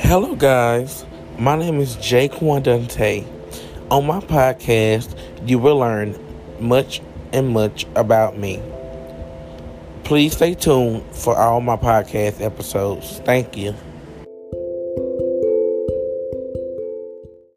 Hello, guys. My name is Jake Dante. On my podcast, you will learn much and much about me. Please stay tuned for all my podcast episodes. Thank you.